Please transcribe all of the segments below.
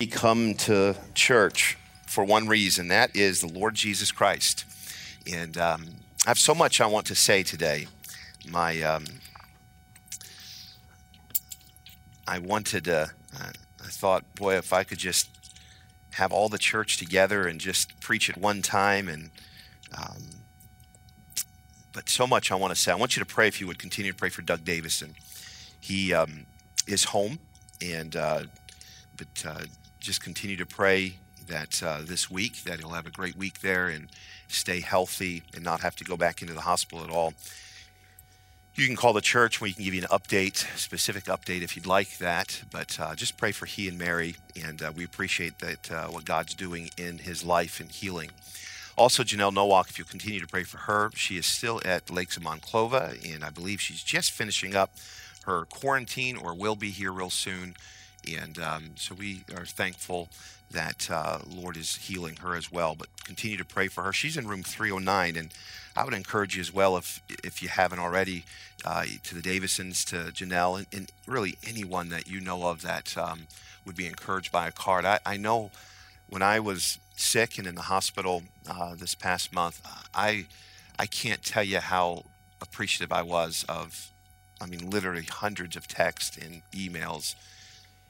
We come to church for one reason that is the Lord Jesus Christ. And um, I have so much I want to say today. My, um, I wanted to, uh, I thought, boy, if I could just have all the church together and just preach at one time and um, but so much I want to say. I want you to pray if you would continue to pray for Doug Davison. He um, is home, and uh, but uh, just continue to pray that uh, this week that he'll have a great week there and stay healthy and not have to go back into the hospital at all. You can call the church we can give you an update, specific update if you'd like that. But uh, just pray for he and Mary, and uh, we appreciate that uh, what God's doing in his life and healing. Also, Janelle Nowak, if you'll continue to pray for her, she is still at Lakes of Monclova, and I believe she's just finishing up her quarantine or will be here real soon. And um, so we are thankful that uh, Lord is healing her as well. But continue to pray for her. She's in room 309, and I would encourage you as well, if if you haven't already, uh, to the Davisons, to Janelle, and, and, really anyone that you know of that um, would be encouraged by a card. I, I, know when I was sick and in the hospital uh, this past month, I I can't tell you how appreciative I was of, I mean, literally hundreds of texts and emails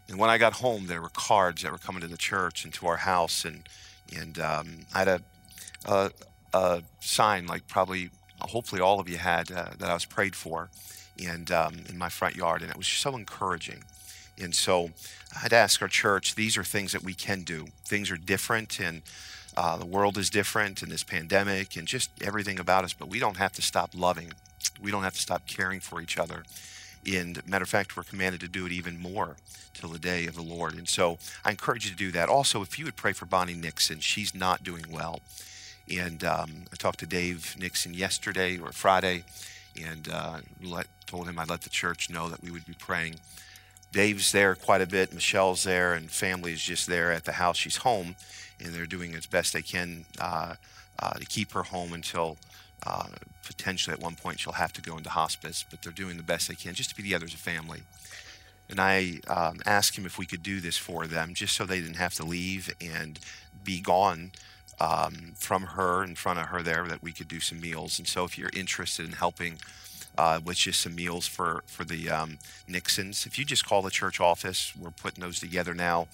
and when I got home, there were cards that were coming to the church and to our house, and and um, I had a, a, a sign like probably hopefully all of you had uh, that I was prayed for, and um, in my front yard, and it was so encouraging. And so I'd ask our church, these are things that we can do. Things are different, and uh, the world is different, and this pandemic, and just everything about us. But we don't have to stop loving. We don't have to stop caring for each other. And matter of fact, we're commanded to do it even more till the day of the Lord. And so I encourage you to do that. Also, if you would pray for Bonnie Nixon, she's not doing well. And um, I talked to Dave Nixon yesterday or Friday and uh, let, told him I'd let the church know that we would be praying. Dave's there quite a bit. Michelle's there, and family is just there at the house. She's home, and they're doing as best they can uh, uh, to keep her home until uh, potentially at one point she'll have to go into hospice, but they're doing the best they can just to be together as a family. And I um, asked him if we could do this for them just so they didn't have to leave and be gone um, from her in front of her there, that we could do some meals. And so if you're interested in helping uh, with just some meals for, for the um, Nixons, if you just call the church office, we're putting those together now.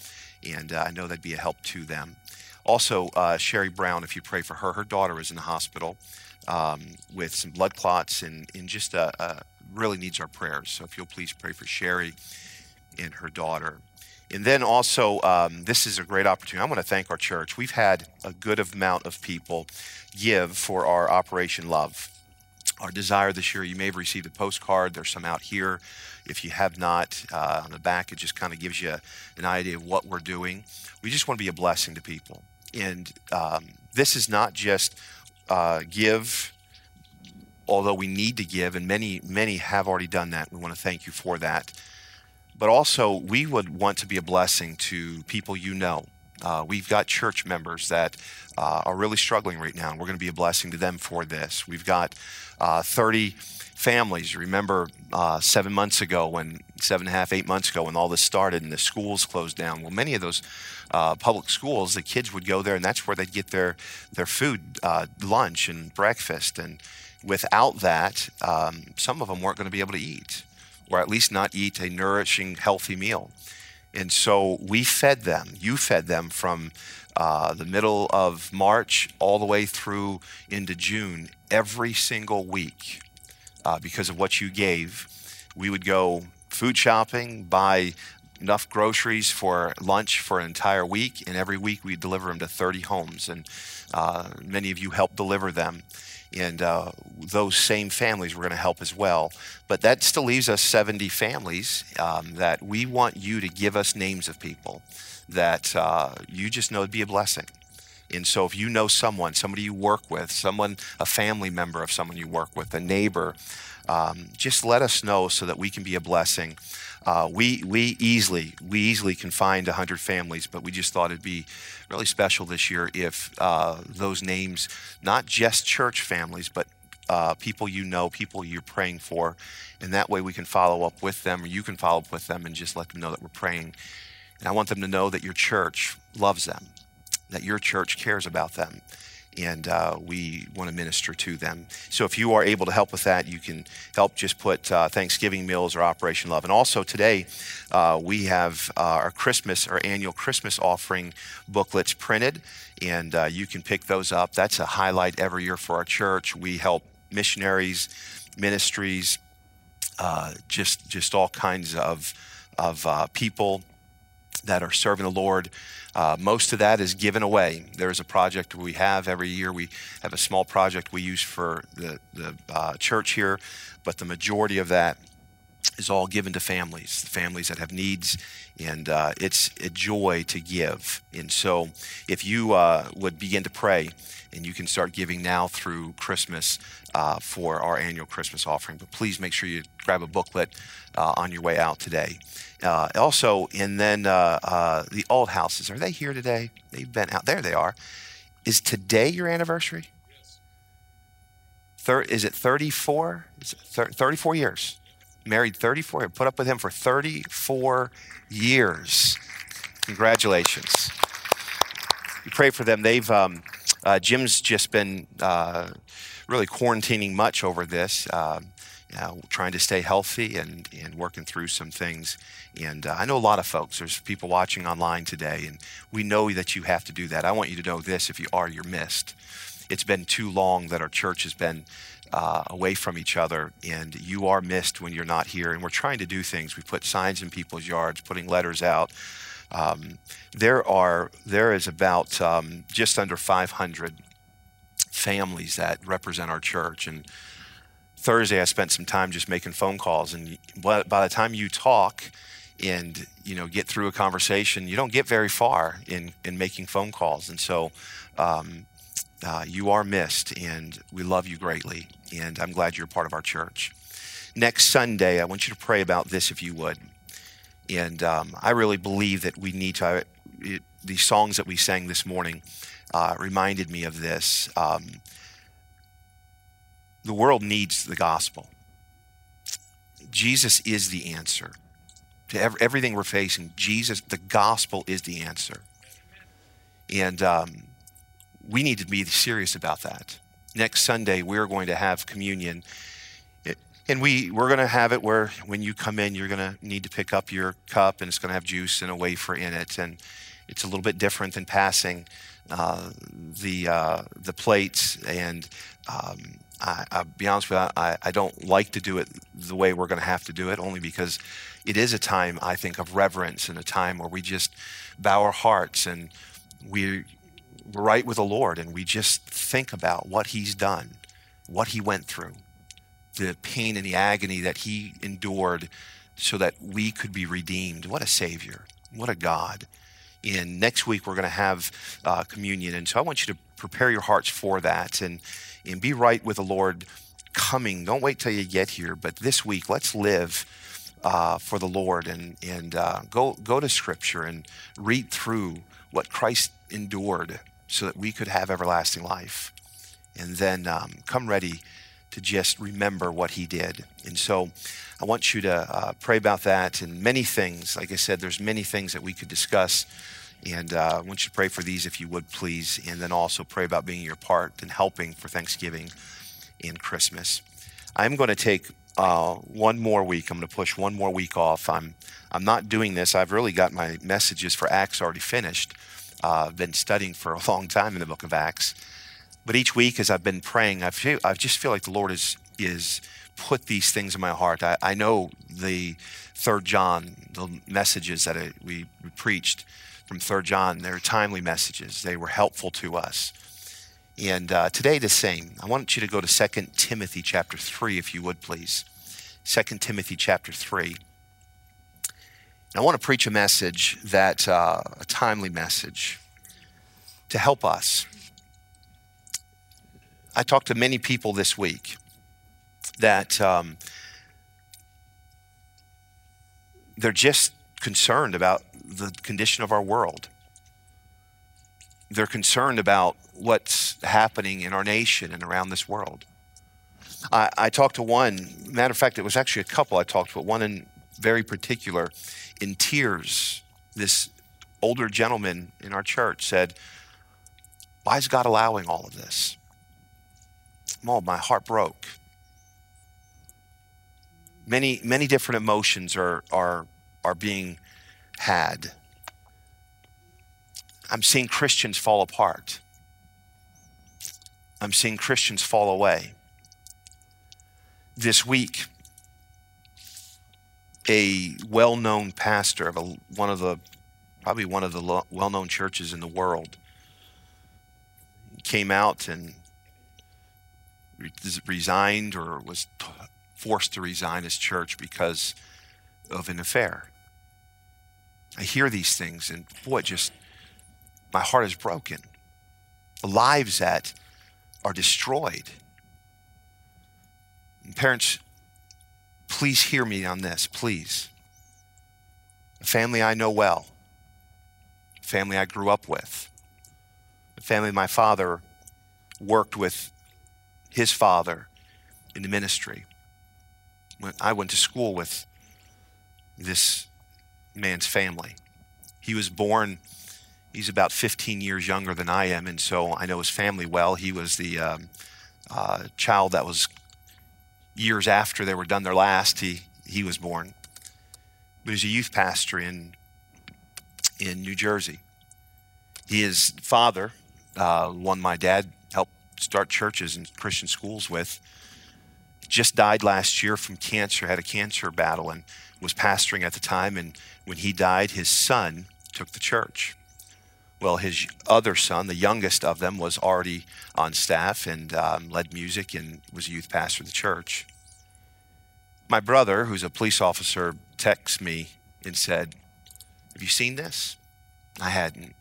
And uh, I know that'd be a help to them. Also, uh, Sherry Brown, if you pray for her, her daughter is in the hospital um, with some blood clots and, and just uh, uh, really needs our prayers. So if you'll please pray for Sherry and her daughter. And then also, um, this is a great opportunity. I want to thank our church. We've had a good amount of people give for our Operation Love. Our desire this year, you may have received a postcard. There's some out here. If you have not, uh, on the back, it just kind of gives you an idea of what we're doing. We just want to be a blessing to people. And um, this is not just uh, give, although we need to give, and many, many have already done that. We want to thank you for that. But also, we would want to be a blessing to people you know. Uh, we've got church members that uh, are really struggling right now, and we're going to be a blessing to them for this. We've got uh, 30 families. Remember uh, seven months ago, when seven and a half, eight months ago, when all this started and the schools closed down? Well, many of those uh, public schools, the kids would go there, and that's where they'd get their their food, uh, lunch and breakfast. And without that, um, some of them weren't going to be able to eat, or at least not eat a nourishing, healthy meal. And so we fed them. You fed them from uh, the middle of March all the way through into June every single week uh, because of what you gave. We would go food shopping, buy enough groceries for lunch for an entire week, and every week we deliver them to 30 homes. And uh, many of you help deliver them. And uh, those same families we're going to help as well. But that still leaves us 70 families um, that we want you to give us names of people that uh, you just know would be a blessing. And so if you know someone, somebody you work with, someone, a family member of someone you work with, a neighbor, um, just let us know so that we can be a blessing. Uh, we, we easily we easily can find 100 families, but we just thought it'd be really special this year if uh, those names, not just church families, but uh, people you know, people you're praying for, and that way we can follow up with them, or you can follow up with them and just let them know that we're praying. And I want them to know that your church loves them, that your church cares about them, and uh, we want to minister to them. So if you are able to help with that, you can help just put uh, Thanksgiving meals or Operation Love. And also today, uh, we have uh, our Christmas, our annual Christmas offering booklets printed, and uh, you can pick those up. That's a highlight every year for our church. We help missionaries, ministries, uh, just just all kinds of of people that are serving the Lord. Uh, most of that is given away. There is a project we have every year. We have a small project we use for the, the uh, church here, but the majority of that is all given to families, families that have needs, and uh, it's a joy to give. And so, if you uh, would begin to pray, and you can start giving now through Christmas uh, for our annual Christmas offering. But please make sure you grab a booklet uh, on your way out today. Uh, also, and then uh, uh, the old houses, are they here today? They've been out. There they are. Is today your anniversary? Thir- is it 34? Is it thir- 34 years. Married 34. Put up with him for 34 years. Congratulations. You pray for them. They've um, uh, Jim's just been uh, really quarantining much over this. Um, uh, trying to stay healthy and, and working through some things. And uh, I know a lot of folks, there's people watching online today, and we know that you have to do that. I want you to know this if you are, you're missed. It's been too long that our church has been uh, away from each other, and you are missed when you're not here. And we're trying to do things. We put signs in people's yards, putting letters out. Um, there are there is about um, just under 500 families that represent our church, and Thursday, I spent some time just making phone calls, and by the time you talk and you know get through a conversation, you don't get very far in in making phone calls, and so um, uh, you are missed, and we love you greatly, and I'm glad you're part of our church. Next Sunday, I want you to pray about this if you would, and um, I really believe that we need to. It, these songs that we sang this morning uh, reminded me of this. Um, the world needs the gospel. Jesus is the answer to everything we're facing. Jesus, the gospel is the answer. And um, we need to be serious about that. Next Sunday, we're going to have communion. And we, we're going to have it where when you come in, you're going to need to pick up your cup and it's going to have juice and a wafer in it. And it's a little bit different than passing uh, the, uh, the plates. And um, I, will be honest with you, I, I don't like to do it the way we're going to have to do it, only because it is a time, I think, of reverence and a time where we just bow our hearts and we, we're right with the Lord and we just think about what He's done, what He went through, the pain and the agony that He endured so that we could be redeemed. What a Savior. What a God. And next week, we're going to have uh, communion. And so I want you to prepare your hearts for that. And and be right with the Lord coming. Don't wait till you get here, but this week, let's live uh, for the Lord and and uh, go go to Scripture and read through what Christ endured, so that we could have everlasting life, and then um, come ready to just remember what He did. And so, I want you to uh, pray about that and many things. Like I said, there's many things that we could discuss. And uh, I want you to pray for these if you would, please. And then also pray about being your part and helping for Thanksgiving and Christmas. I'm going to take uh, one more week. I'm going to push one more week off. I'm, I'm not doing this. I've really got my messages for Acts already finished. Uh, I've been studying for a long time in the book of Acts. But each week, as I've been praying, I, feel, I just feel like the Lord is, is put these things in my heart. I, I know the third John, the messages that I, we, we preached from 3 John. They're timely messages, they were helpful to us. And uh, today, the same. I want you to go to 2 Timothy chapter 3, if you would, please. 2 Timothy chapter 3. And I want to preach a message that, uh, a timely message to help us. I talked to many people this week that um, they're just concerned about the condition of our world. They're concerned about what's happening in our nation and around this world. I, I talked to one, matter of fact, it was actually a couple I talked to, but one in very particular, in tears this older gentleman in our church said, Why is God allowing all of this? Oh, my heart broke. Many, many different emotions are, are, are being had. I'm seeing Christians fall apart. I'm seeing Christians fall away. This week, a well known pastor of a, one of the, probably one of the well known churches in the world, came out and resigned or was forced to resign his church because of an affair. I hear these things and boy, just my heart is broken. The lives that are destroyed. And parents, please hear me on this, please. A family I know well, a family I grew up with, a family my father worked with his father in the ministry. When I went to school with this man's family. He was born, he's about 15 years younger than I am, and so I know his family well. He was the um, uh, child that was years after they were done their last, he, he was born. But he's a youth pastor in, in New Jersey. His father, uh, one my dad helped start churches and Christian schools with, just died last year from cancer, had a cancer battle, and was pastoring at the time. And when he died, his son took the church. Well, his other son, the youngest of them, was already on staff and um, led music and was a youth pastor of the church. My brother, who's a police officer, texted me and said, Have you seen this? I hadn't.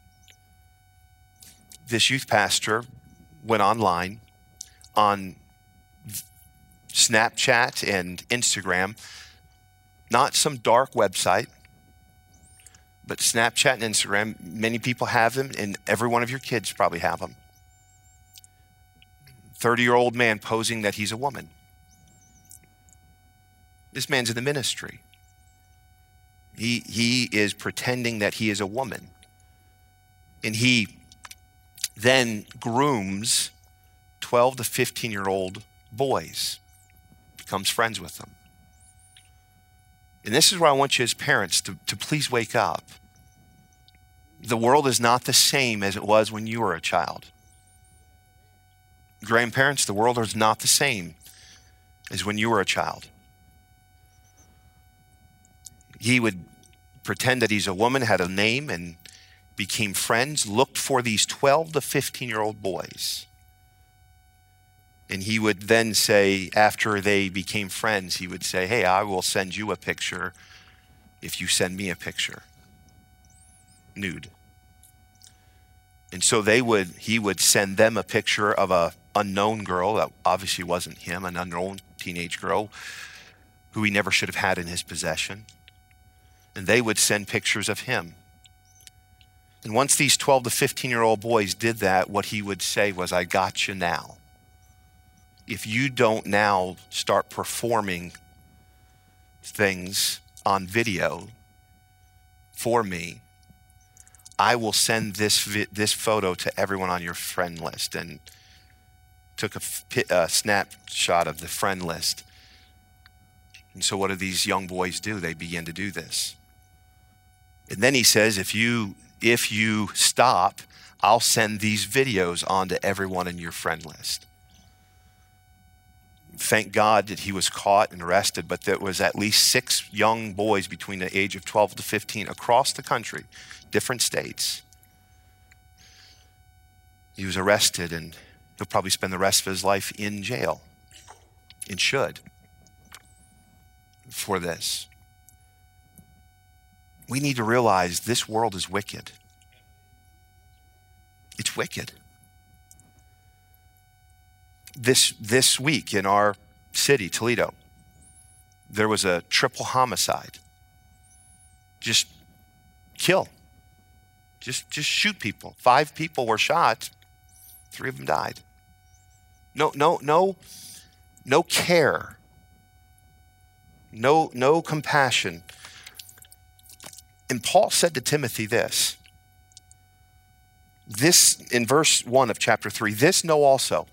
This youth pastor went online on Snapchat and Instagram, not some dark website, but Snapchat and Instagram, many people have them, and every one of your kids probably have them. 30 year old man posing that he's a woman. This man's in the ministry. He, he is pretending that he is a woman. And he then grooms 12 to 15 year old boys, becomes friends with them. And this is where I want you as parents to, to please wake up. The world is not the same as it was when you were a child. Grandparents, the world is not the same as when you were a child. He would pretend that he's a woman, had a name, and became friends, looked for these 12 to 15 year old boys. And he would then say, after they became friends, he would say, Hey, I will send you a picture if you send me a picture. Nude. And so they would, he would send them a picture of a unknown girl that obviously wasn't him, an unknown teenage girl who he never should have had in his possession. And they would send pictures of him. And once these 12 to 15 year old boys did that, what he would say was, I got you now if you don't now start performing things on video for me, I will send this vi- this photo to everyone on your friend list. And took a, a snapshot of the friend list. And so, what do these young boys do? They begin to do this. And then he says, if you if you stop, I'll send these videos on to everyone in your friend list thank God that he was caught and arrested, but there was at least six young boys between the age of 12 to 15 across the country, different states. He was arrested and he'll probably spend the rest of his life in jail and should for this. We need to realize this world is wicked. It's wicked this this week in our city, Toledo, there was a triple homicide. Just kill. Just just shoot people. Five people were shot. Three of them died. No no no no care. No no compassion. And Paul said to Timothy this This, in verse 1 of chapter 3, this know also.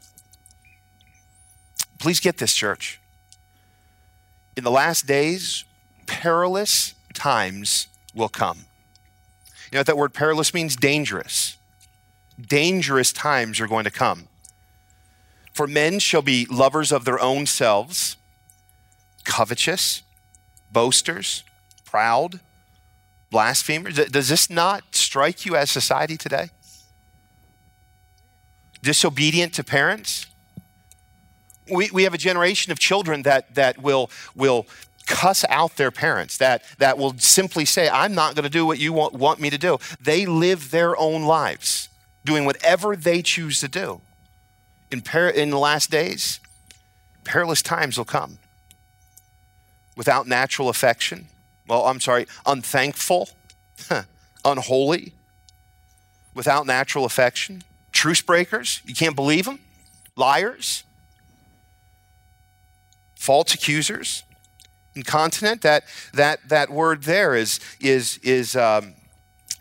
Please get this, church. In the last days, perilous times will come. You know what that word perilous means? Dangerous. Dangerous times are going to come. For men shall be lovers of their own selves, covetous, boasters, proud, blasphemers. Does this not strike you as society today? Disobedient to parents? We, we have a generation of children that, that will, will cuss out their parents, that, that will simply say, I'm not going to do what you want, want me to do. They live their own lives, doing whatever they choose to do. In, per, in the last days, perilous times will come. Without natural affection, well, I'm sorry, unthankful, unholy, without natural affection, truce breakers, you can't believe them, liars, false accusers, incontinent. That that that word there is is is um,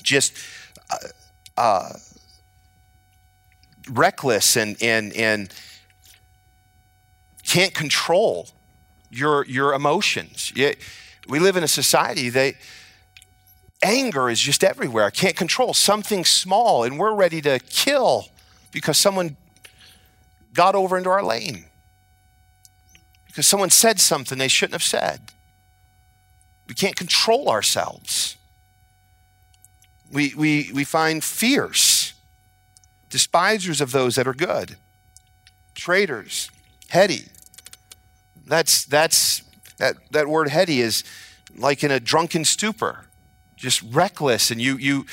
just uh, uh, reckless and and and can't control your your emotions. We live in a society that anger is just everywhere. I can't control something small, and we're ready to kill because someone got over into our lane because someone said something they shouldn't have said. We can't control ourselves. We, we, we find fierce, despisers of those that are good, traitors, heady. That's, that's, that, that word heady is like in a drunken stupor, just reckless and you, you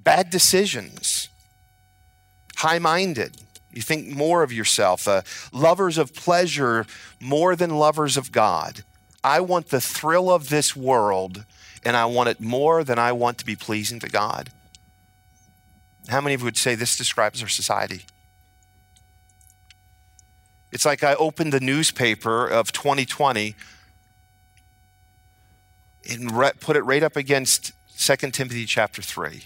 bad decisions, high minded you think more of yourself, uh, lovers of pleasure more than lovers of God. I want the thrill of this world, and I want it more than I want to be pleasing to God. How many of you would say this describes our society? It's like I opened the newspaper of 2020 and re- put it right up against 2 Timothy chapter 3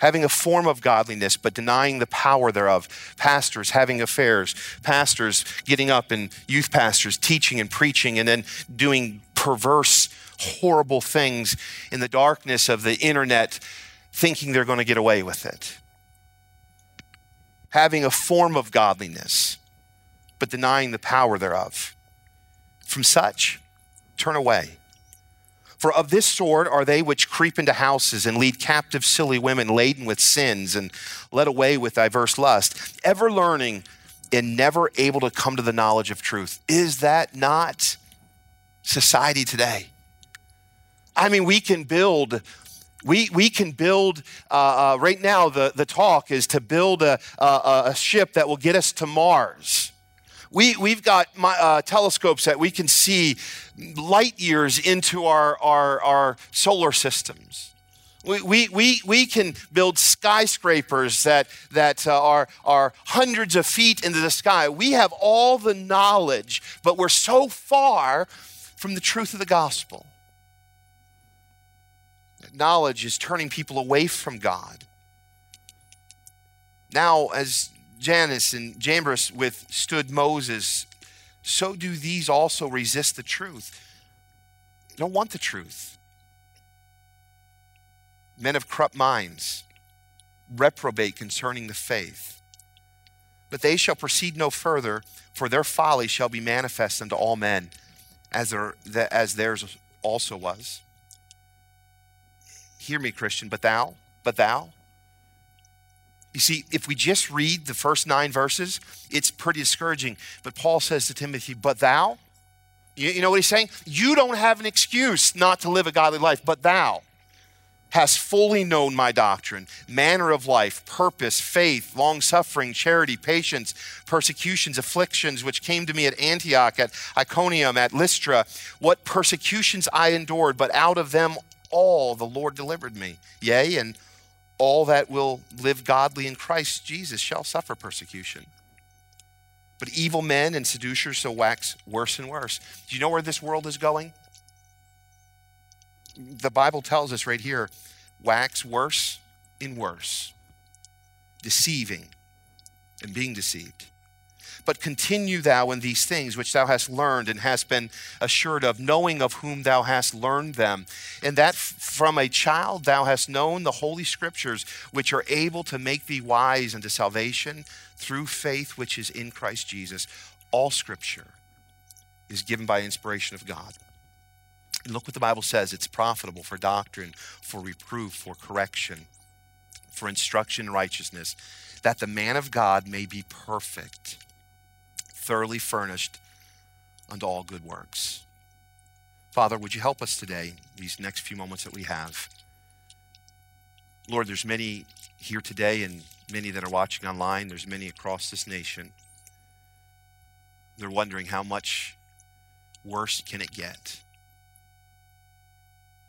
having a form of godliness but denying the power thereof, pastors having affairs, pastors getting up and youth pastors teaching and preaching and then doing perverse, horrible things in the darkness of the internet, thinking they're going to get away with it. Having a form of godliness but denying the power thereof. From such, turn away. For of this sort are they which creep into houses and lead captive silly women laden with sins and led away with diverse lust, ever learning and never able to come to the knowledge of truth. Is that not society today? I mean, we can build we, we can build, uh, uh, right now, the, the talk is to build a, a, a, ship that will get us to Mars. We, we've got my, uh, telescopes that we can see light years into our, our, our solar systems. We, we, we, we can build skyscrapers that, that uh, are, are hundreds of feet into the sky. We have all the knowledge, but we're so far from the truth of the gospel. knowledge is turning people away from God. Now, as Jannes and Jambres withstood Moses so do these also resist the truth. They don't want the truth. Men of corrupt minds reprobate concerning the faith. But they shall proceed no further, for their folly shall be manifest unto all men, as, their, as theirs also was. Hear me, Christian, but thou, but thou, you see, if we just read the first nine verses, it's pretty discouraging. But Paul says to Timothy, But thou, you, know what he's saying? You don't have an excuse not to live a godly life, but thou hast fully known my doctrine, manner of life, purpose, faith, long suffering, charity, patience, persecutions, afflictions, which came to me at Antioch, at Iconium, at Lystra, what persecutions I endured, but out of them all the Lord delivered me. Yea, and all that will live godly in Christ Jesus shall suffer persecution. But evil men and seducers shall wax worse and worse. Do you know where this world is going? The Bible tells us right here wax worse and worse, deceiving and being deceived. But continue thou in these things which thou hast learned and hast been assured of, knowing of whom thou hast learned them, and that from a child thou hast known the holy scriptures, which are able to make thee wise unto salvation through faith which is in Christ Jesus. All scripture is given by inspiration of God. And look what the Bible says it's profitable for doctrine, for reproof, for correction, for instruction in righteousness, that the man of God may be perfect thoroughly furnished unto all good works. Father, would you help us today, these next few moments that we have? Lord, there's many here today and many that are watching online. There's many across this nation. They're wondering how much worse can it get?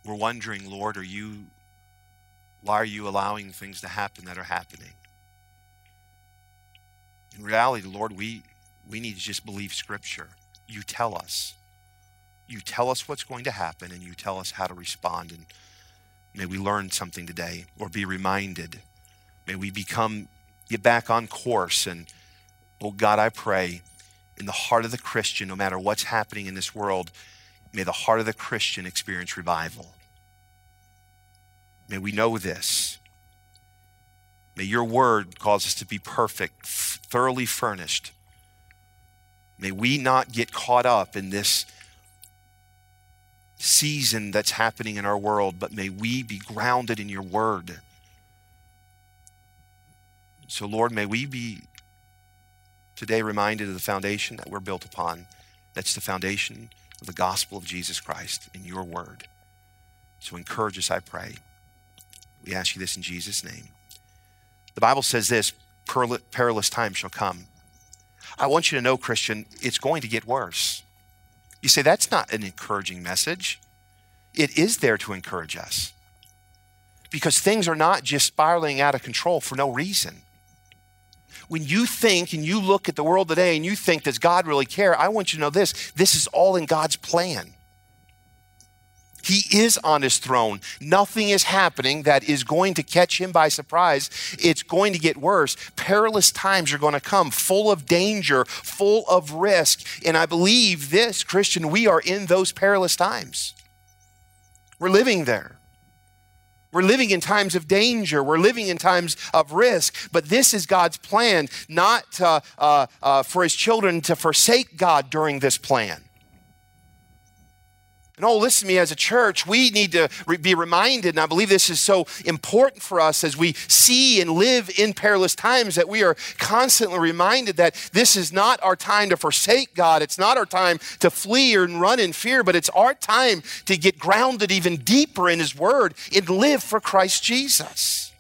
We're wondering, Lord, are you why are you allowing things to happen that are happening? In reality, Lord, we we need to just believe Scripture. You tell us. You tell us what's going to happen and you tell us how to respond. And may we learn something today or be reminded. May we become, get back on course. And oh God, I pray in the heart of the Christian, no matter what's happening in this world, may the heart of the Christian experience revival. May we know this. May your word cause us to be perfect, thoroughly furnished May we not get caught up in this season that's happening in our world, but may we be grounded in your word. So, Lord, may we be today reminded of the foundation that we're built upon. That's the foundation of the gospel of Jesus Christ in your word. So, encourage us, I pray. We ask you this in Jesus' name. The Bible says this perilous times shall come. I want you to know, Christian, it's going to get worse. You say, that's not an encouraging message. It is there to encourage us because things are not just spiraling out of control for no reason. When you think and you look at the world today and you think, does God really care? I want you to know this this is all in God's plan. He is on his throne. Nothing is happening that is going to catch him by surprise. It's going to get worse. Perilous times are going to come, full of danger, full of risk. And I believe this, Christian, we are in those perilous times. We're living there. We're living in times of danger. We're living in times of risk. But this is God's plan, not uh, uh, uh, for his children to forsake God during this plan. And oh, listen to me, as a church, we need to re- be reminded, and I believe this is so important for us as we see and live in perilous times, that we are constantly reminded that this is not our time to forsake God. It's not our time to flee and run in fear, but it's our time to get grounded even deeper in His Word and live for Christ Jesus.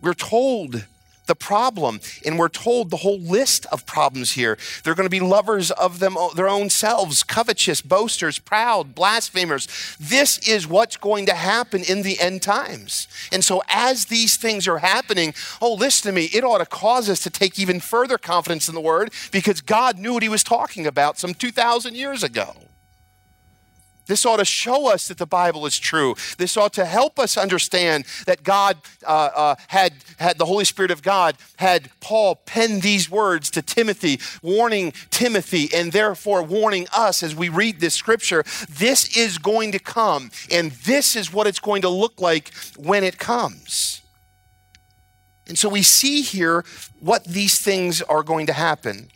We're told the problem. And we're told the whole list of problems here. They're going to be lovers of them, their own selves, covetous, boasters, proud, blasphemers. This is what's going to happen in the end times. And so, as these things are happening, oh, listen to me, it ought to cause us to take even further confidence in the word because God knew what he was talking about some 2,000 years ago. This ought to show us that the Bible is true. This ought to help us understand that God uh, uh, had, had the Holy Spirit of God had Paul pen these words to Timothy, warning Timothy, and therefore warning us as we read this scripture. This is going to come, and this is what it's going to look like when it comes. And so we see here what these things are going to happen.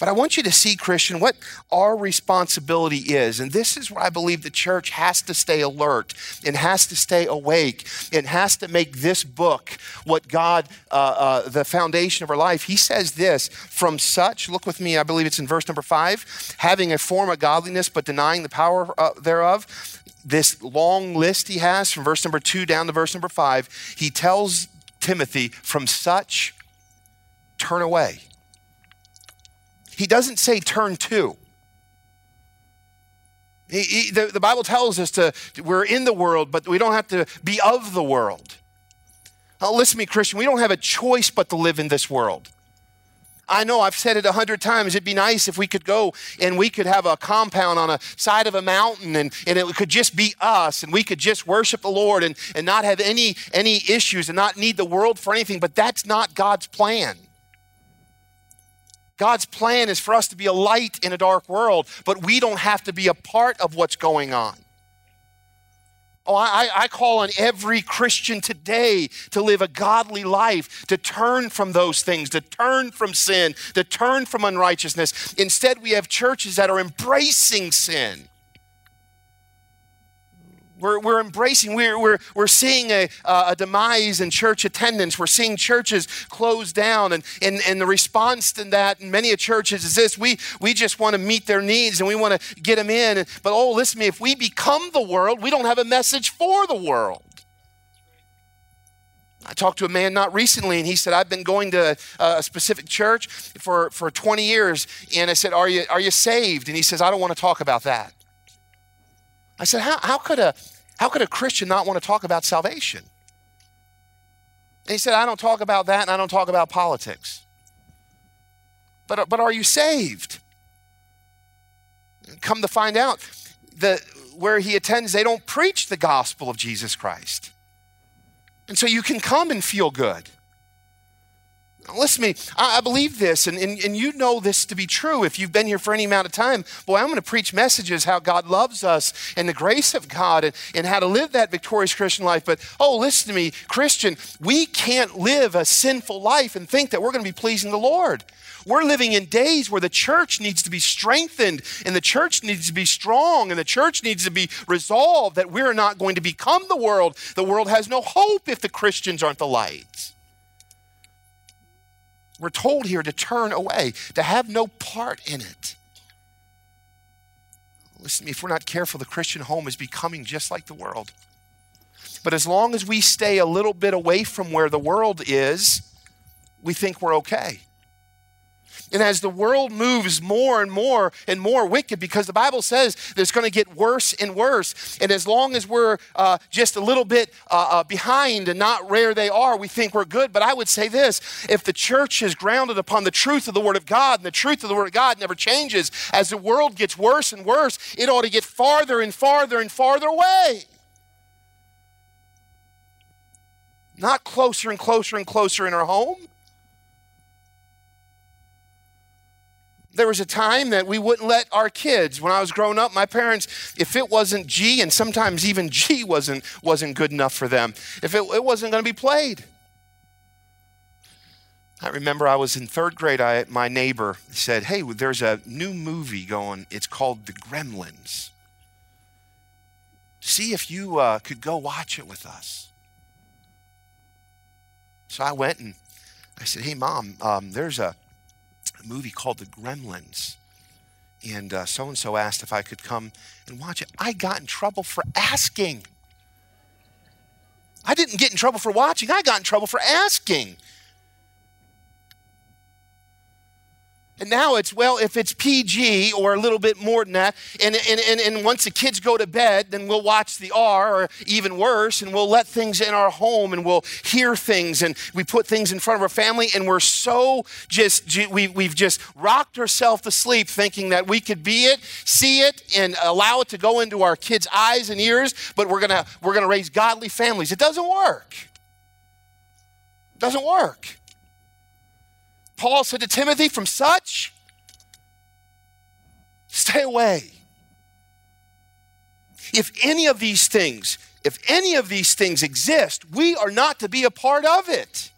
But I want you to see, Christian, what our responsibility is. And this is where I believe the church has to stay alert and has to stay awake and has to make this book what God, uh, uh, the foundation of our life. He says this from such, look with me, I believe it's in verse number five, having a form of godliness but denying the power uh, thereof. This long list he has from verse number two down to verse number five, he tells Timothy, from such, turn away. He doesn't say turn to. He, he, the, the, Bible tells us to we're in the world, but we don't have to be of the world. Now, listen to me, Christian. We don't have a choice but to live in this world. I know I've said it a hundred times. It'd be nice if we could go and we could have a compound on a side of a mountain and, and it could just be us and we could just worship the Lord and, and not have any, any issues and not need the world for anything. But that's not God's plan. God's plan is for us to be a light in a dark world, but we don't have to be a part of what's going on. Oh, I, I, call on every Christian today to live a godly life, to turn from those things, to turn from sin, to turn from unrighteousness. Instead, we have churches that are embracing sin. We're, we're embracing, we're, we're, we're seeing a, a demise in church attendance. We're seeing churches close down. And, and, and the response to that in many of churches is this we, we just want to meet their needs and we want to get them in. But oh, listen to me, if we become the world, we don't have a message for the world. I talked to a man not recently, and he said, I've been going to a specific church for, for 20 years. And I said, are you, are you saved? And he says, I don't want to talk about that. I said, how, how, could a, how could a Christian not want to talk about salvation? And he said, I don't talk about that and I don't talk about politics. But, uh, but are you saved? Come to find out, the, where he attends, they don't preach the gospel of Jesus Christ. And so you can come and feel good. Listen to me, I, I believe this, and, and, and you know this to be true if you've been here for any amount of time. Boy, I'm going to preach messages how God loves us and the grace of God and, and how to live that victorious Christian life. But oh, listen to me, Christian, we can't live a sinful life and think that we're going to be pleasing the Lord. We're living in days where the church needs to be strengthened and the church needs to be strong and the church needs to be resolved that we're not going to become the world. The world has no hope if the Christians aren't the light. We're told here to turn away, to have no part in it. Listen me, if we're not careful, the Christian home is becoming just like the world. But as long as we stay a little bit away from where the world is, we think we're okay. And as the world moves more and more and more wicked, because the Bible says that it's going to get worse and worse. And as long as we're uh, just a little bit uh, uh, behind and not where they are, we think we're good. But I would say this if the church is grounded upon the truth of the Word of God, and the truth of the Word of God never changes, as the world gets worse and worse, it ought to get farther and farther and farther away. Not closer and closer and closer in our home. There was a time that we wouldn't let our kids, when I was growing up, my parents, if it wasn't G, and sometimes even G wasn't, wasn't good enough for them, if it, it wasn't going to be played. I remember I was in third grade. I, my neighbor said, Hey, there's a new movie going. It's called The Gremlins. See if you uh, could go watch it with us. So I went and I said, Hey, mom, um, there's a a movie called The Gremlins. And so and so asked if I could come and watch it. I got in trouble for asking. I didn't get in trouble for watching, I got in trouble for asking. And now it's, well, if it's PG or a little bit more than that, and, and, and, and once the kids go to bed, then we'll watch the R, or even worse, and we'll let things in our home and we'll hear things and we put things in front of our family, and we're so just, we, we've just rocked ourselves to sleep thinking that we could be it, see it, and allow it to go into our kids' eyes and ears, but we're gonna, we're gonna raise godly families. It doesn't work. It doesn't work. Paul said to Timothy, from such, stay away. If any of these things, if any of these things exist, we are not to be a part of it.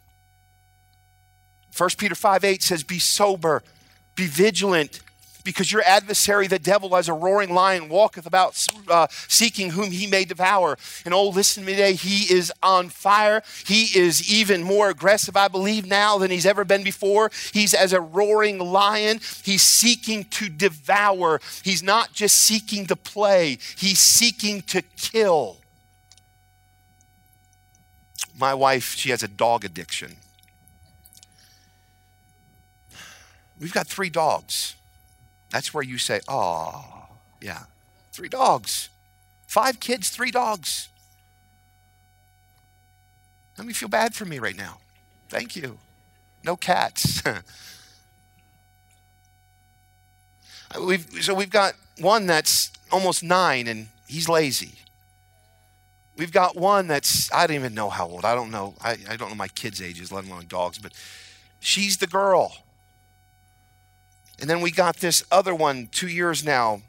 1 Peter 5 8 says, Be sober, be vigilant, because your adversary, the devil, as a roaring lion, walketh about uh, seeking whom he may devour. And oh, listen to me today, he is on fire. He is even more aggressive, I believe, now than he's ever been before. He's as a roaring lion, he's seeking to devour. He's not just seeking to play, he's seeking to kill. My wife, she has a dog addiction. We've got three dogs. That's where you say, oh, yeah, three dogs. Five kids, three dogs. Let me feel bad for me right now. Thank you. No cats. We've, so we've got one that's almost nine and he's lazy. We've got one that's, I don't even know how old. I don't know. I, I don't know my kids' ages, let alone dogs, but she's the girl. And then we got this other one, two years now.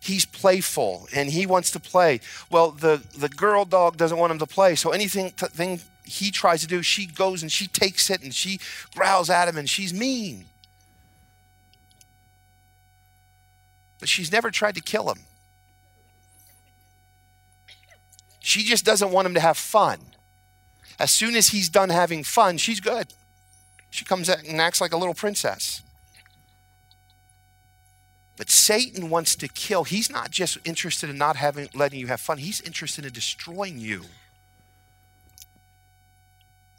He's playful and he wants to play. Well, the, the girl dog doesn't want him to play. So anything thing he tries to do, she goes and she takes it and she growls at him and she's mean. But she's never tried to kill him. She just doesn't want him to have fun. As soon as he's done having fun, she's good. She comes out and acts like a little princess. But Satan wants to kill. He's not just interested in not having letting you have fun. He's interested in destroying you.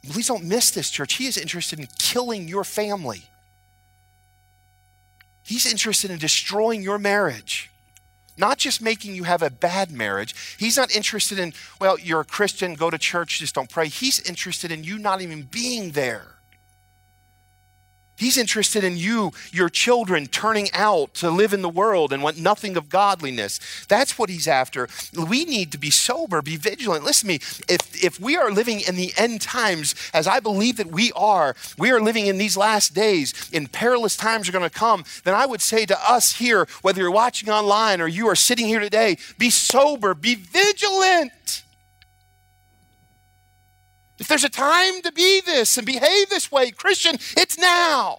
Please don't miss this, church. He is interested in killing your family. He's interested in destroying your marriage not just making you have a bad marriage. He's not interested in, well, you're a Christian, go to church, just don't pray. He's interested in you not even being there. He's interested in you, your children, turning out to live in the world and want nothing of godliness. That's what he's after. We need to be sober, be vigilant. Listen to me. If, if we are living in the end times, as I believe that we are, we are living in these last days, and perilous times are going to come, then I would say to us here, whether you're watching online or you are sitting here today, be sober, be vigilant. If there's a time to be this and behave this way, Christian, it's now.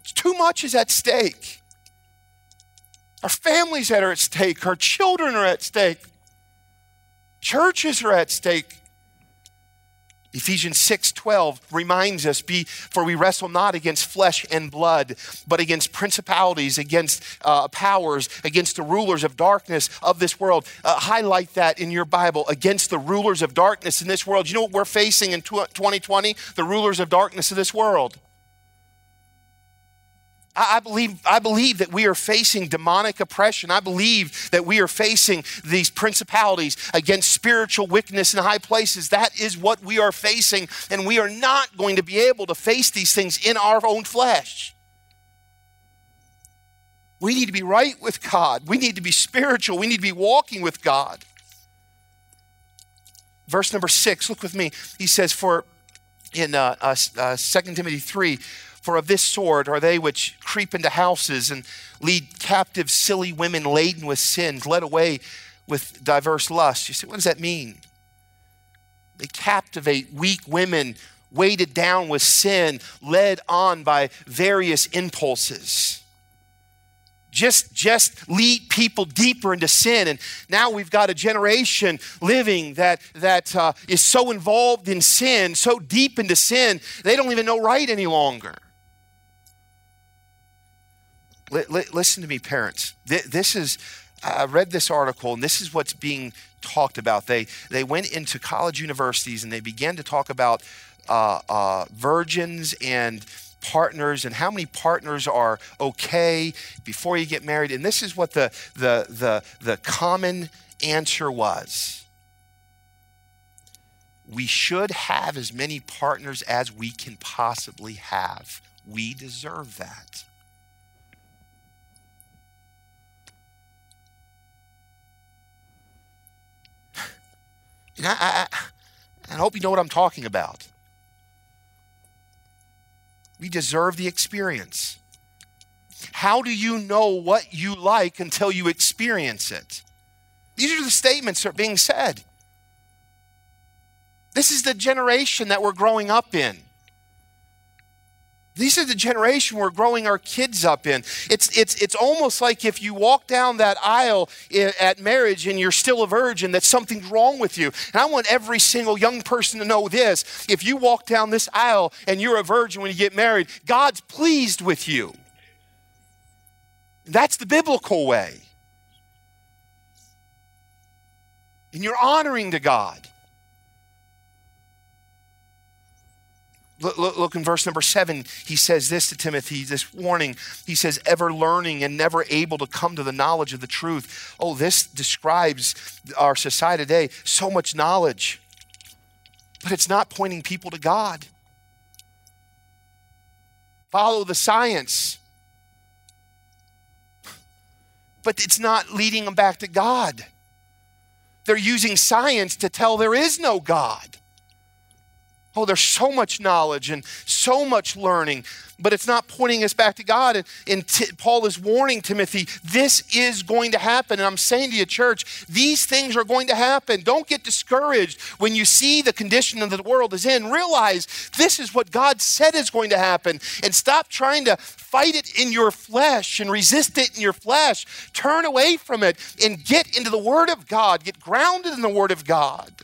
It's too much is at stake. Our families are at stake, our children are at stake, churches are at stake. Ephesians 6:12 reminds us, "Be for we wrestle not against flesh and blood, but against principalities, against uh, powers, against the rulers of darkness of this world." Uh, highlight that in your Bible, against the rulers of darkness in this world. You know what we're facing in 2020? The rulers of darkness of this world. I believe, I believe that we are facing demonic oppression. I believe that we are facing these principalities against spiritual wickedness in high places. That is what we are facing, and we are not going to be able to face these things in our own flesh. We need to be right with God. We need to be spiritual. We need to be walking with God. Verse number six, look with me. He says, For in uh, uh, uh, 2 Timothy 3, for of this sort are they which creep into houses and lead captive silly women laden with sins, led away with diverse lusts. You say, what does that mean? They captivate weak women, weighted down with sin, led on by various impulses. Just, just lead people deeper into sin. And now we've got a generation living that, that uh, is so involved in sin, so deep into sin, they don't even know right any longer listen to me, parents. This is, I read this article, and this is what's being talked about. They, they went into college universities and they began to talk about uh, uh, virgins and partners and how many partners are okay before you get married. And this is what the, the, the, the common answer was we should have as many partners as we can possibly have. We deserve that. And I, I, I hope you know what I'm talking about. We deserve the experience. How do you know what you like until you experience it? These are the statements that are being said. This is the generation that we're growing up in. These are the generation we're growing our kids up in. It's, it's, it's almost like if you walk down that aisle eh, at marriage and you're still a virgin, that something's wrong with you. And I want every single young person to know this. If you walk down this aisle and you're a virgin when you get married, God's pleased with you. That's the biblical way. And you're honoring to God. Look, look, in verse number seven. He says this to Timothy, this warning. He says, ever learning and never able to come to the knowledge of the truth. Oh, this describes our society today. So much knowledge, but it's not pointing people to God. follow the science. But it's not leading them back to God. They're using science to tell there is no God. Oh, there's so much knowledge and so much learning, but it's not pointing us back to God. And, and T- Paul is warning Timothy, this is going to happen. And I'm saying to you, church, these things are going to happen. Don't get discouraged when you see the condition that the world is in. Realize this is what God said is going to happen. And stop trying to fight it in your flesh and resist it in your flesh. Turn away from it and get into the Word of God. Get grounded in the Word of God.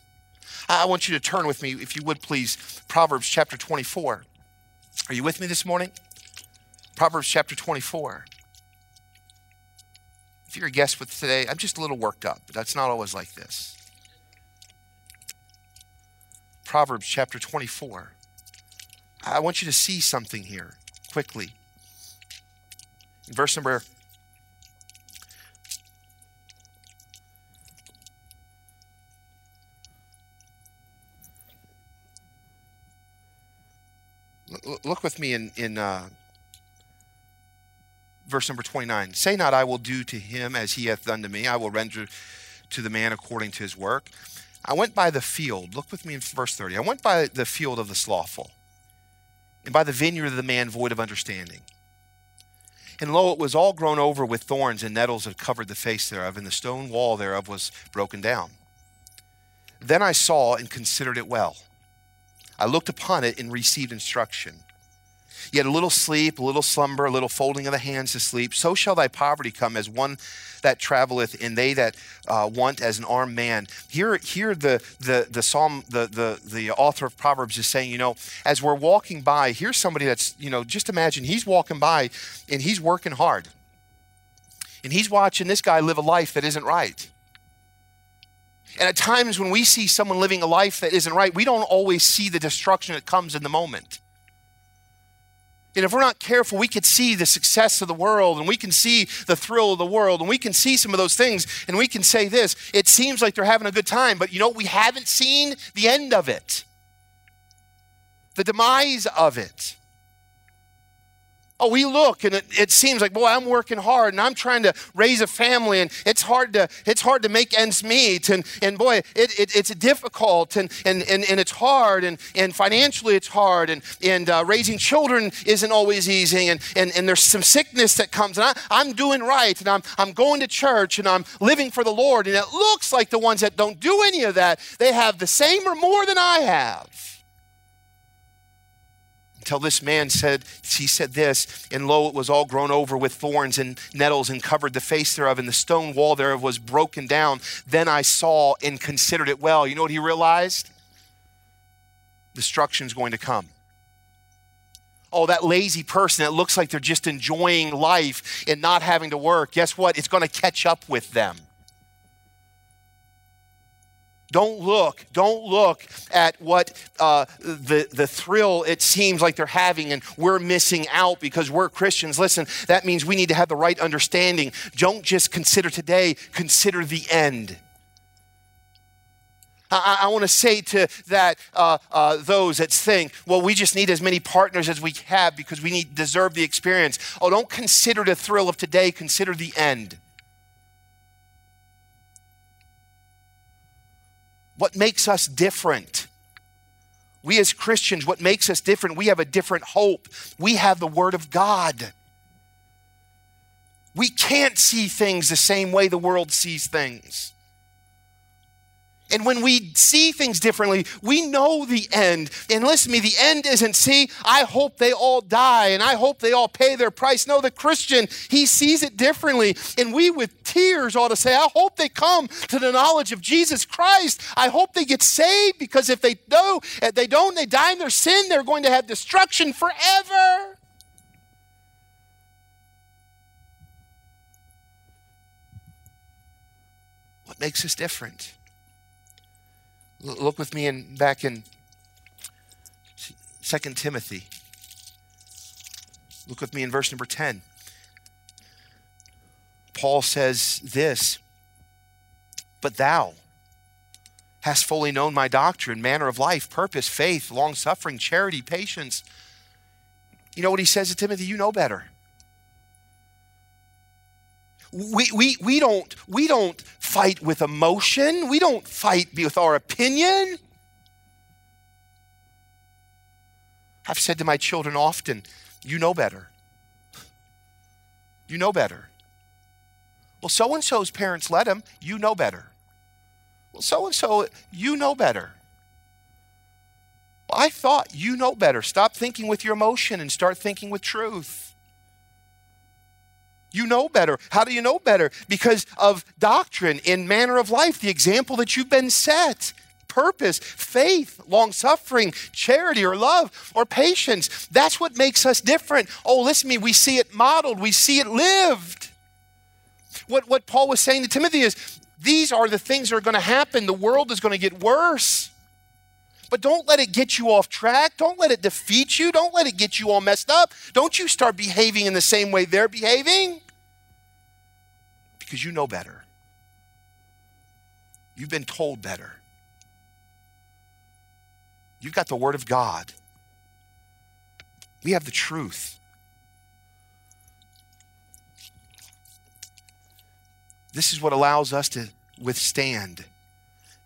I want you to turn with me, if you would please, Proverbs chapter 24. Are you with me this morning? Proverbs chapter 24. If you're a guest with today, I'm just a little worked up, but that's not always like this. Proverbs chapter 24. I want you to see something here quickly. In verse number look with me in, in uh, verse number 29. Say not, I will do to him as he hath done to me. I will render to the man according to his work. I went by the field. Look with me in verse 30. I went by the field of the slothful, and by the vineyard of the man void of understanding. And lo, it was all grown over with thorns, and nettles had covered the face thereof, and the stone wall thereof was broken down. Then I saw and considered it well. I looked upon it and received instruction. Yet a little sleep, a little slumber, a little folding of the hands to sleep, so shall thy poverty come as one that traveleth, and they that uh, want as an armed man. Here, here the, the, the psalm, the, the, the author of Proverbs is saying, you know, as we're walking by, here's somebody that's, you know, just imagine he's walking by and he's working hard. And he's watching this guy live a life that isn't right. And at times when we see someone living a life that isn't right, we don't always see the destruction that comes in the moment. And if we're not careful, we could see the success of the world and we can see the thrill of the world and we can see some of those things and we can say this it seems like they're having a good time, but you know, we haven't seen the end of it, the demise of it. Oh, we look and it, it, seems like, boy, I'm working hard and I'm trying to raise a family and it's hard to it's hard to make ends meet and and boy, it, it it's difficult and, and and and it's hard and and financially it's hard and and uh, raising children isn't always easy and and and there's some sickness that comes and I, I'm doing right and I'm I'm going to church and I'm living for the Lord and it looks like the ones that don't do any of that they have the same or more than I have until this man said, he said this, and lo, it was all grown over with thorns and nettles and covered the face thereof, and the stone wall thereof was broken down. Then I saw and considered it well. You know what he realized? Destruction's going to come. Oh, that lazy person that looks like they're just enjoying life and not having to work, guess what? It's going to catch up with them. Don't look, don't look at what uh, the, the thrill it seems like they're having and we're missing out because we're Christians. Listen, that means we need to have the right understanding. Don't just consider today, consider the end. I, I want to say to that uh, uh, those that think, well, we just need as many partners as we have because we need deserve the experience. Oh, don't consider the thrill of today. Consider the end. What makes us different. We as Christians, what makes us different, we have a different hope. We have the Word of God. We can't see things the same way the world sees things. And when we see things differently, we know the end. And listen to me, the end isn't, see, I hope they all die and I hope they all pay their price. No, the Christian, he sees it differently. And we, with tears, ought to say, I hope they come to the knowledge of Jesus Christ. I hope they get saved because if they do, if they don't, they die in their sin, they're going to have destruction forever. What makes us different? Look with me in back in 2 Timothy. Look with me in verse number 10. Paul says this, but thou hast fully known my doctrine, manner of life, purpose, faith, long suffering, charity, patience You know what he says to Timothy? You know better. We, we, we, don't, we don't fight with emotion. We don't fight with our opinion. I've said to my children often, you know better. You know better. Well, so and so's parents let him. You know better. Well, so and so, you know better. Well, I thought you know better. Stop thinking with your emotion and start thinking with truth. You know better. How do you know better? Because of doctrine in manner of life, the example that you've been set purpose, faith, long suffering, charity, or love, or patience. That's what makes us different. Oh, listen to me, we see it modeled, we see it lived. What, what Paul was saying to Timothy is these are the things that are going to happen. The world is going to get worse. But don't let it get you off track. Don't let it defeat you. Don't let it get you all messed up. Don't you start behaving in the same way they're behaving because you know better. You've been told better. You've got the Word of God. We have the truth. This is what allows us to withstand.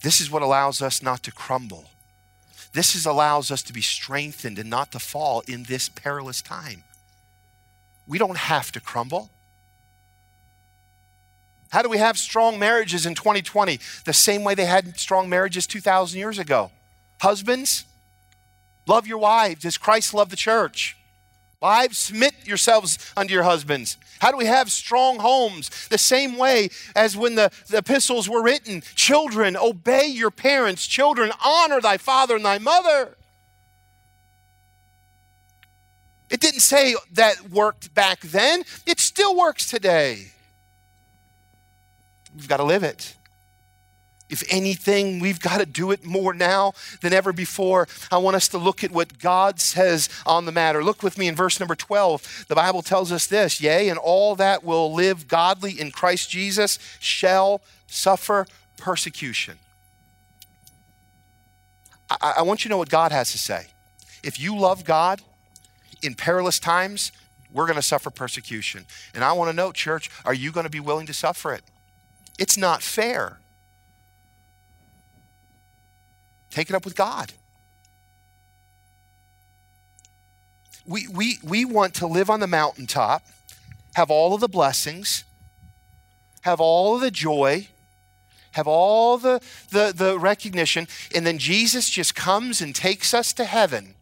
This is what allows us not to crumble. This is allows us to be strengthened and not to fall in this perilous time. We don't have to crumble. How do we have strong marriages in 2020? The same way they had strong marriages 2,000 years ago. Husbands, love your wives as Christ loved the church. Wives, submit yourselves unto your husbands. How do we have strong homes? The same way as when the, the epistles were written Children, obey your parents. Children, honor thy father and thy mother. It didn't say that worked back then, it still works today. We've got to live it. If anything, we've got to do it more now than ever before. I want us to look at what God says on the matter. Look with me in verse number 12. The Bible tells us this Yea, and all that will live godly in Christ Jesus shall suffer persecution. I, I want you to know what God has to say. If you love God in perilous times, we're going to suffer persecution. And I want to know, church, are you going to be willing to suffer it? It's not fair. Take it up with God. We, we, we want to live on the mountaintop, have all of the blessings, have all of the joy, have all the, the, the recognition, and then Jesus just comes and takes us to heaven,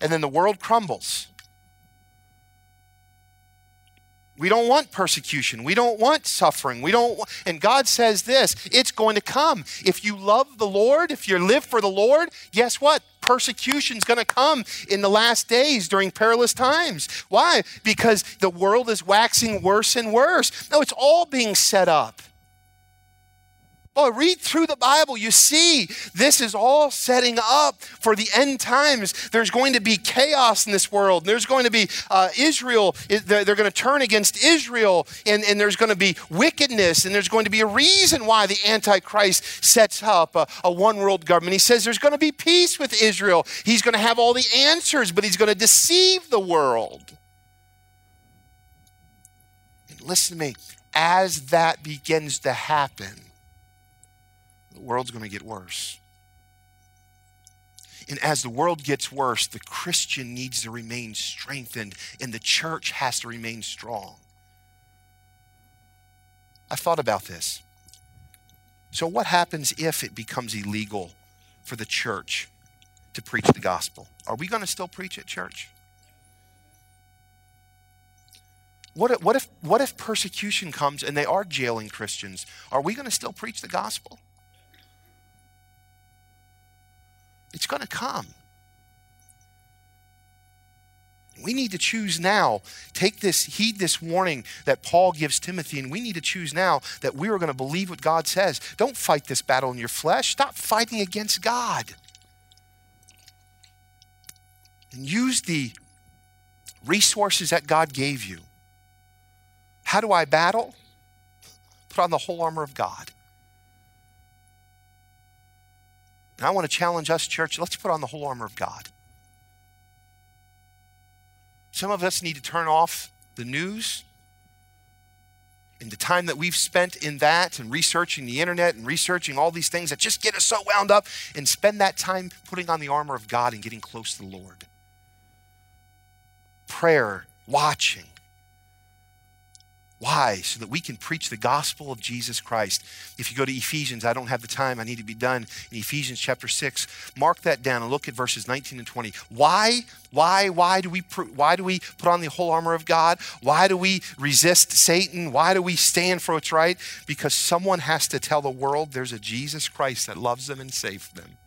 and then the world crumbles. We don't want persecution. We don't want suffering. We don't and God says this, it's going to come. If you love the Lord, if you live for the Lord, guess what? Persecution's going to come in the last days during perilous times. Why? Because the world is waxing worse and worse. No, it's all being set up. Oh, read through the Bible. You see, this is all setting up for the end times. There's going to be chaos in this world. There's going to be uh, Israel, they're, they're going to turn against Israel, and, and there's going to be wickedness, and there's going to be a reason why the Antichrist sets up a, a one world government. He says there's going to be peace with Israel. He's going to have all the answers, but he's going to deceive the world. And listen to me, as that begins to happen, the world's going to get worse. And as the world gets worse, the Christian needs to remain strengthened and the church has to remain strong. I thought about this. So, what happens if it becomes illegal for the church to preach the gospel? Are we going to still preach at church? What if, what, if, what if persecution comes and they are jailing Christians? Are we going to still preach the gospel? It's going to come. We need to choose now. Take this, heed this warning that Paul gives Timothy, and we need to choose now that we are going to believe what God says. Don't fight this battle in your flesh. Stop fighting against God. And use the resources that God gave you. How do I battle? Put on the whole armor of God. And I want to challenge us, church, let's put on the whole armor of God. Some of us need to turn off the news. And the time that we've spent in that and researching the internet and researching all these things that just get us so wound up, and spend that time putting on the armor of God and getting close to the Lord. Prayer, watching, why? So that we can preach the gospel of Jesus Christ. If you go to Ephesians, I don't have the time, I need to be done. In Ephesians chapter 6, mark that down and look at verses 19 and 20. Why? Why? Why do we why do we put on the whole armor of God? Why do we resist Satan? Why do we stand for what's right? Because someone has to tell the world there's a Jesus Christ that loves them and saves them.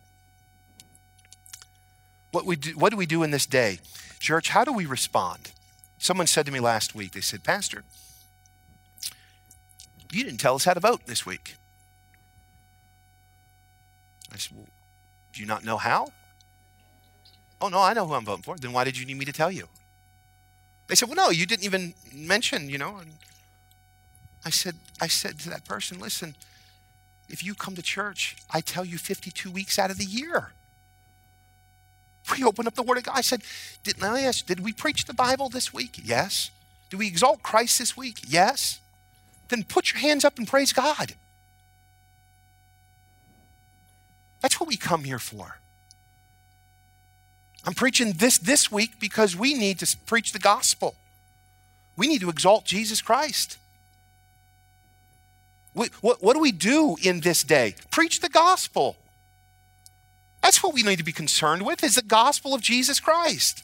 What, we do, what do we do in this day? Church, how do we respond? Someone said to me last week, they said, Pastor, you didn't tell us how to vote this week. I said, Well, do you not know how? Oh, no, I know who I'm voting for. Then why did you need me to tell you? They said, Well, no, you didn't even mention, you know. And I said, I said to that person, listen, if you come to church, I tell you 52 weeks out of the year. We open up the Word of God. I said, didn't I ask, did we preach the Bible this week? Yes. Do we exalt Christ this week? Yes then put your hands up and praise God. That's what we come here for. I'm preaching this this week because we need to preach the gospel. We need to exalt Jesus Christ. what, what do we do in this day? Preach the gospel. That's what we need to be concerned with is the gospel of Jesus Christ.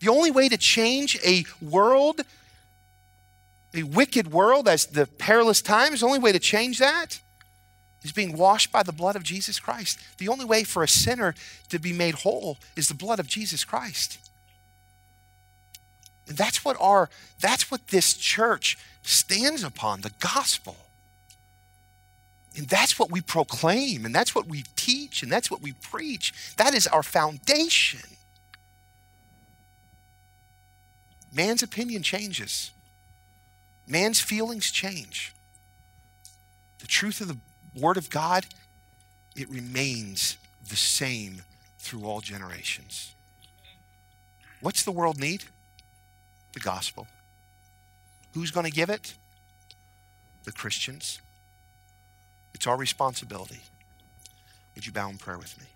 The only way to change a world a wicked world, as the perilous times, the only way to change that is being washed by the blood of Jesus Christ. The only way for a sinner to be made whole is the blood of Jesus Christ. And that's what our that's what this church stands upon, the gospel. And that's what we proclaim, and that's what we teach, and that's what we preach. That is our foundation. Man's opinion changes. Man's feelings change. The truth of the Word of God, it remains the same through all generations. What's the world need? The gospel. Who's going to give it? The Christians. It's our responsibility. Would you bow in prayer with me?